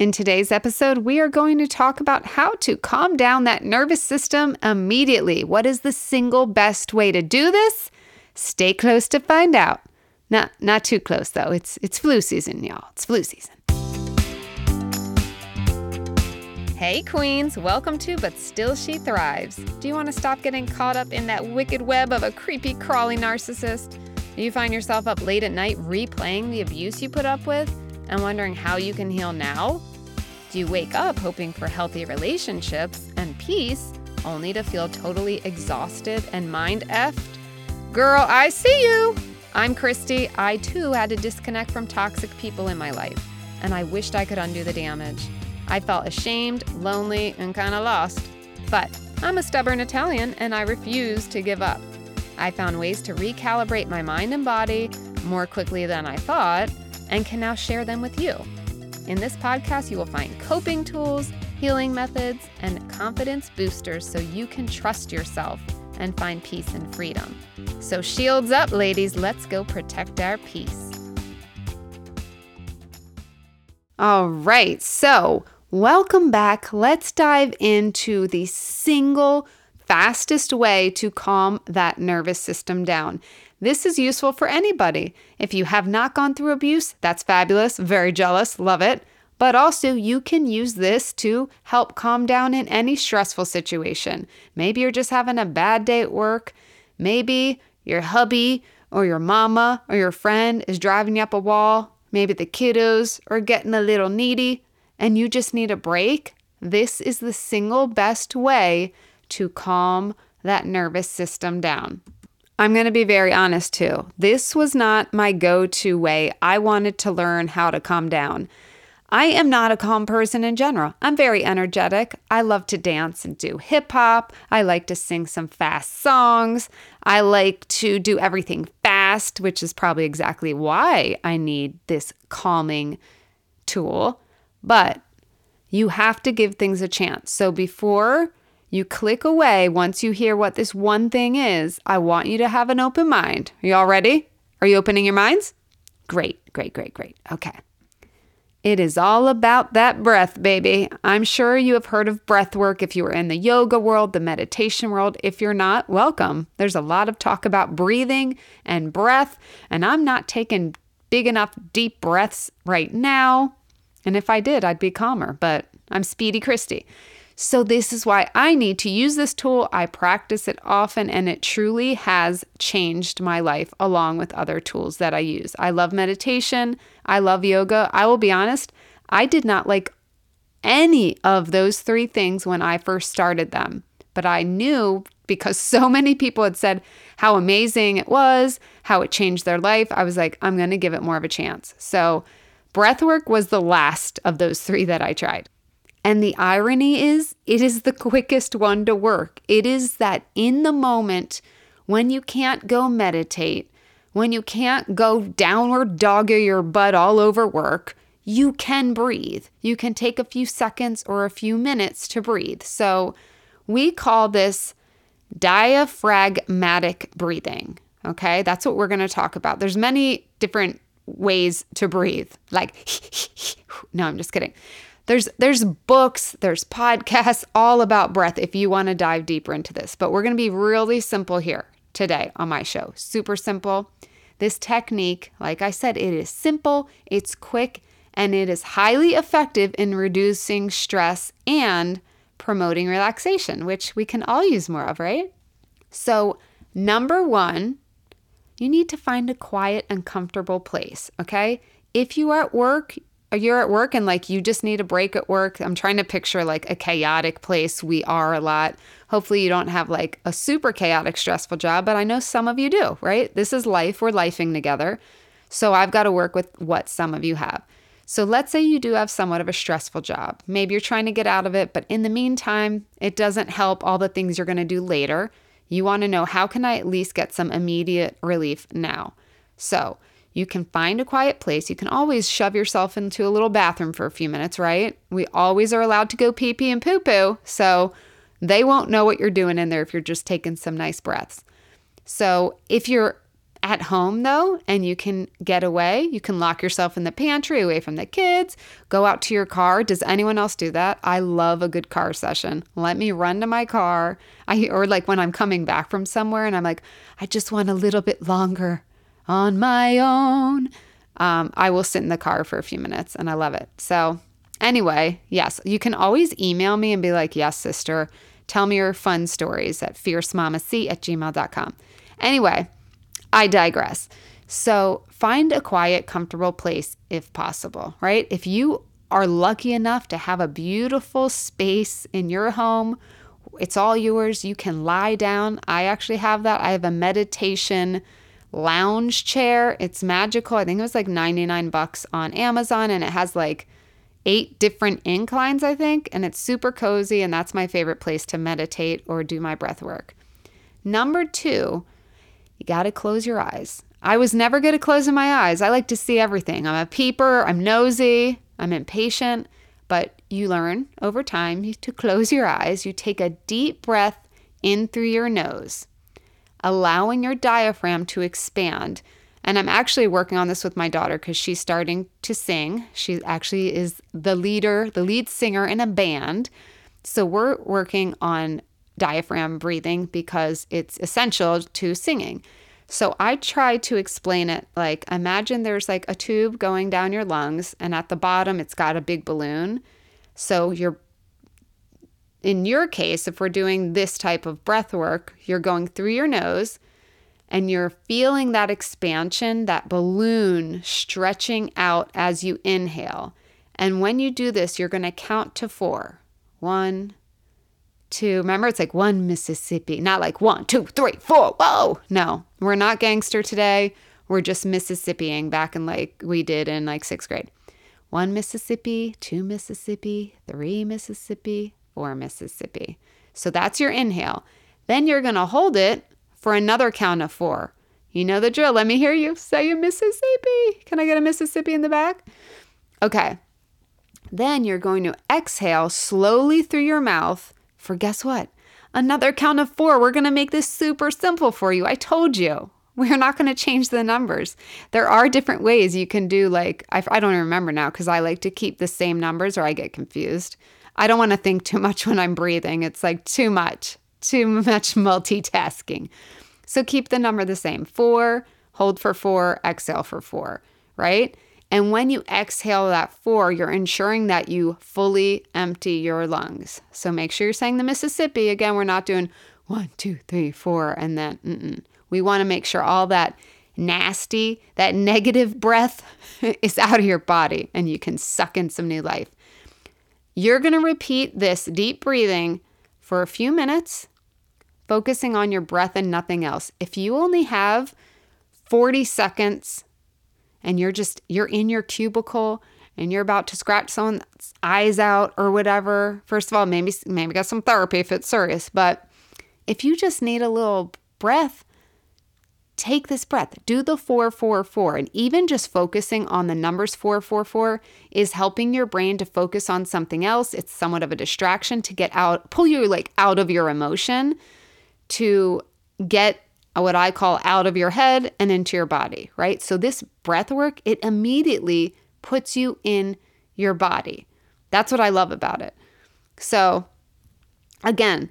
In today's episode, we are going to talk about how to calm down that nervous system immediately. What is the single best way to do this? Stay close to find out. Not not too close though. It's it's flu season, y'all. It's flu season. Hey queens, welcome to But Still She Thrives. Do you want to stop getting caught up in that wicked web of a creepy crawly narcissist? Do you find yourself up late at night replaying the abuse you put up with and wondering how you can heal now? Do you wake up hoping for healthy relationships and peace only to feel totally exhausted and mind effed? Girl, I see you! I'm Christy. I too had to disconnect from toxic people in my life, and I wished I could undo the damage. I felt ashamed, lonely, and kind of lost. But I'm a stubborn Italian and I refuse to give up. I found ways to recalibrate my mind and body more quickly than I thought and can now share them with you. In this podcast, you will find coping tools, healing methods, and confidence boosters so you can trust yourself and find peace and freedom. So, shields up, ladies. Let's go protect our peace. All right. So, welcome back. Let's dive into the single fastest way to calm that nervous system down. This is useful for anybody. If you have not gone through abuse, that's fabulous. Very jealous. Love it. But also, you can use this to help calm down in any stressful situation. Maybe you're just having a bad day at work. Maybe your hubby or your mama or your friend is driving you up a wall. Maybe the kiddos are getting a little needy and you just need a break. This is the single best way to calm that nervous system down. I'm going to be very honest too. This was not my go to way. I wanted to learn how to calm down. I am not a calm person in general. I'm very energetic. I love to dance and do hip hop. I like to sing some fast songs. I like to do everything fast, which is probably exactly why I need this calming tool. But you have to give things a chance. So before you click away once you hear what this one thing is. I want you to have an open mind. Are you all ready? Are you opening your minds? Great, great, great, great. Okay. It is all about that breath, baby. I'm sure you have heard of breath work if you are in the yoga world, the meditation world. If you're not, welcome. There's a lot of talk about breathing and breath, and I'm not taking big enough deep breaths right now. And if I did, I'd be calmer, but I'm Speedy Christie. So, this is why I need to use this tool. I practice it often, and it truly has changed my life along with other tools that I use. I love meditation, I love yoga. I will be honest, I did not like any of those three things when I first started them, but I knew because so many people had said how amazing it was, how it changed their life. I was like, I'm going to give it more of a chance. So, breathwork was the last of those three that I tried. And the irony is, it is the quickest one to work. It is that in the moment when you can't go meditate, when you can't go downward dog your butt all over work, you can breathe. You can take a few seconds or a few minutes to breathe. So we call this diaphragmatic breathing. Okay, that's what we're going to talk about. There's many different ways to breathe. Like, no, I'm just kidding. There's there's books, there's podcasts all about breath if you want to dive deeper into this. But we're going to be really simple here today on my show. Super simple. This technique, like I said, it is simple, it's quick, and it is highly effective in reducing stress and promoting relaxation, which we can all use more of, right? So, number 1, you need to find a quiet and comfortable place, okay? If you are at work, you're at work and like you just need a break at work. I'm trying to picture like a chaotic place. We are a lot. Hopefully, you don't have like a super chaotic, stressful job, but I know some of you do, right? This is life. We're lifing together. So I've got to work with what some of you have. So let's say you do have somewhat of a stressful job. Maybe you're trying to get out of it, but in the meantime, it doesn't help all the things you're going to do later. You want to know how can I at least get some immediate relief now? So, you can find a quiet place. You can always shove yourself into a little bathroom for a few minutes, right? We always are allowed to go pee pee and poo poo. So they won't know what you're doing in there if you're just taking some nice breaths. So if you're at home though, and you can get away. You can lock yourself in the pantry away from the kids, go out to your car. Does anyone else do that? I love a good car session. Let me run to my car. I or like when I'm coming back from somewhere and I'm like, I just want a little bit longer on my own. Um, I will sit in the car for a few minutes and I love it. So, anyway, yes, you can always email me and be like, Yes, sister, tell me your fun stories at fiercemamac at gmail.com. Anyway, I digress. So find a quiet, comfortable place if possible, right? If you are lucky enough to have a beautiful space in your home, it's all yours. You can lie down. I actually have that. I have a meditation lounge chair. It's magical. I think it was like 99 bucks on Amazon and it has like eight different inclines, I think, and it's super cozy and that's my favorite place to meditate or do my breath work. Number 2, you got to close your eyes. I was never good at closing my eyes. I like to see everything. I'm a peeper, I'm nosy, I'm impatient, but you learn over time to close your eyes. You take a deep breath in through your nose, allowing your diaphragm to expand. And I'm actually working on this with my daughter because she's starting to sing. She actually is the leader, the lead singer in a band. So we're working on diaphragm breathing because it's essential to singing. So I try to explain it like imagine there's like a tube going down your lungs, and at the bottom it's got a big balloon. So you're, in your case, if we're doing this type of breath work, you're going through your nose and you're feeling that expansion, that balloon stretching out as you inhale. And when you do this, you're going to count to four. One, two. Remember, it's like one Mississippi, not like one, two, three, four. Whoa. No, we're not gangster today. We're just Mississippiing back in like we did in like sixth grade. One Mississippi, two Mississippi, three Mississippi, four Mississippi. So that's your inhale. Then you're going to hold it for another count of four. You know the drill. Let me hear you say a Mississippi. Can I get a Mississippi in the back? Okay. Then you're going to exhale slowly through your mouth for guess what? Another count of four. We're going to make this super simple for you. I told you. We're not going to change the numbers. There are different ways you can do, like, I, I don't remember now because I like to keep the same numbers or I get confused. I don't want to think too much when I'm breathing. It's like too much, too much multitasking. So keep the number the same four, hold for four, exhale for four, right? And when you exhale that four, you're ensuring that you fully empty your lungs. So make sure you're saying the Mississippi. Again, we're not doing one, two, three, four, and then mm-mm. we want to make sure all that nasty, that negative breath is out of your body and you can suck in some new life. You're going to repeat this deep breathing for a few minutes, focusing on your breath and nothing else. If you only have 40 seconds and you're just you're in your cubicle and you're about to scratch someone's eyes out or whatever first of all maybe maybe get some therapy if it's serious but if you just need a little breath take this breath do the 444 and even just focusing on the numbers 444 is helping your brain to focus on something else it's somewhat of a distraction to get out pull you like out of your emotion to get what I call out of your head and into your body, right? So this breath work, it immediately puts you in your body. That's what I love about it. So again,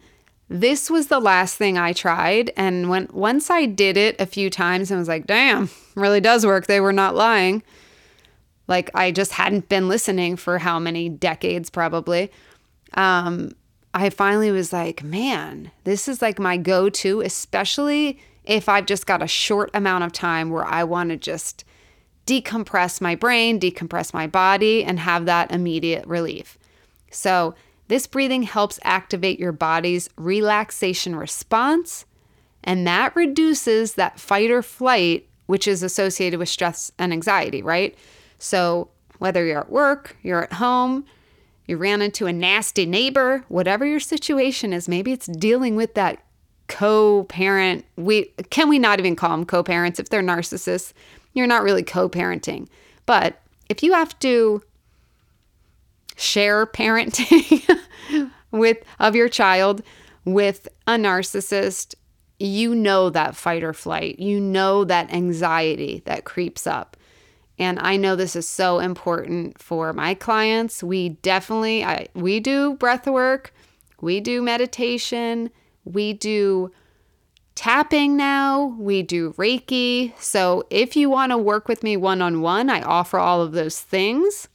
this was the last thing I tried and when once I did it a few times and was like, "Damn, really does work. They were not lying." Like I just hadn't been listening for how many decades probably. Um I finally was like, man, this is like my go to, especially if I've just got a short amount of time where I want to just decompress my brain, decompress my body, and have that immediate relief. So, this breathing helps activate your body's relaxation response, and that reduces that fight or flight, which is associated with stress and anxiety, right? So, whether you're at work, you're at home, you ran into a nasty neighbor, whatever your situation is, maybe it's dealing with that co-parent. We can we not even call them co-parents if they're narcissists? You're not really co-parenting. But if you have to share parenting with of your child with a narcissist you know that fight or flight, you know that anxiety that creeps up. And I know this is so important for my clients. We definitely I, we do breath work, we do meditation, we do tapping now, we do Reiki. So if you want to work with me one on one, I offer all of those things.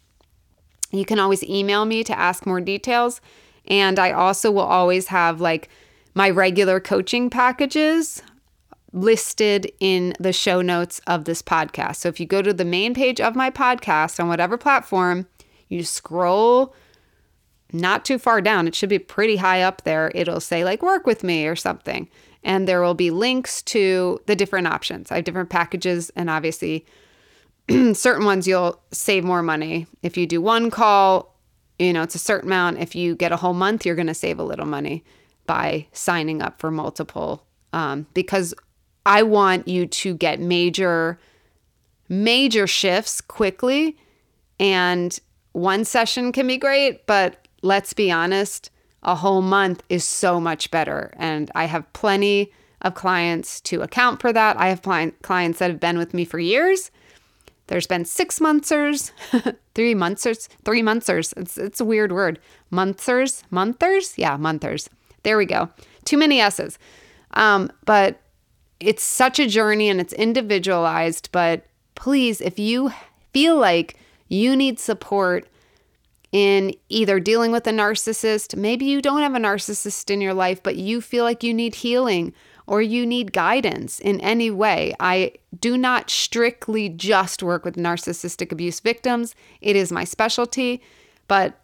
You can always email me to ask more details. And I also will always have like my regular coaching packages listed in the show notes of this podcast. So if you go to the main page of my podcast on whatever platform, you scroll not too far down. It should be pretty high up there. It'll say like work with me or something. And there will be links to the different options. I have different packages and obviously certain ones you'll save more money. If you do one call, you know, it's a certain amount. If you get a whole month, you're going to save a little money by signing up for multiple um, because I want you to get major, major shifts quickly. And one session can be great, but let's be honest, a whole month is so much better. And I have plenty of clients to account for that. I have clients that have been with me for years. There's been six monthsers, three monthsers, three monthsers. It's, it's a weird word. Monthsers, monthers? Yeah, monthers. There we go. Too many S's. Um, but it's such a journey and it's individualized. But please, if you feel like you need support in either dealing with a narcissist, maybe you don't have a narcissist in your life, but you feel like you need healing or you need guidance in any way. I do not strictly just work with narcissistic abuse victims, it is my specialty, but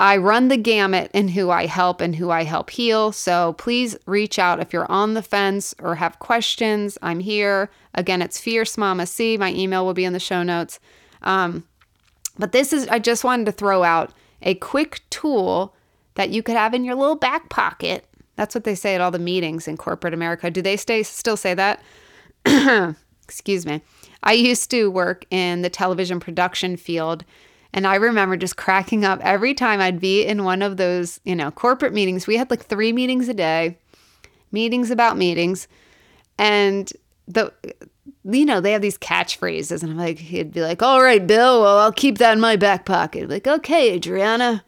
I run the gamut in who I help and who I help heal. So please reach out if you're on the fence or have questions. I'm here. Again, it's Fierce Mama C. My email will be in the show notes. Um, but this is, I just wanted to throw out a quick tool that you could have in your little back pocket. That's what they say at all the meetings in corporate America. Do they stay still say that? Excuse me. I used to work in the television production field and I remember just cracking up every time I'd be in one of those, you know, corporate meetings. We had like three meetings a day, meetings about meetings. And the, you know, they have these catchphrases. And I'm like, he'd be like, all right, Bill, well, I'll keep that in my back pocket. like, okay, Adriana,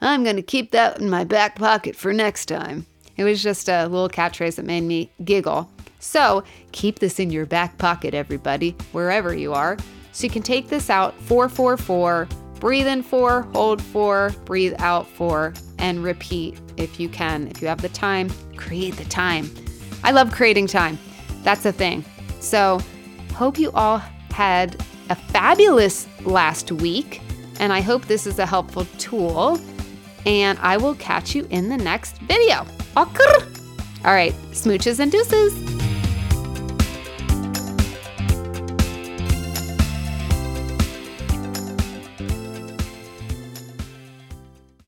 I'm going to keep that in my back pocket for next time. It was just a little catchphrase that made me giggle. So keep this in your back pocket, everybody, wherever you are. So you can take this out 444, breathe in four, hold four, breathe out four, and repeat if you can. If you have the time, create the time. I love creating time. That's a thing. So, hope you all had a fabulous last week, and I hope this is a helpful tool. And I will catch you in the next video. All right, smooches and deuces.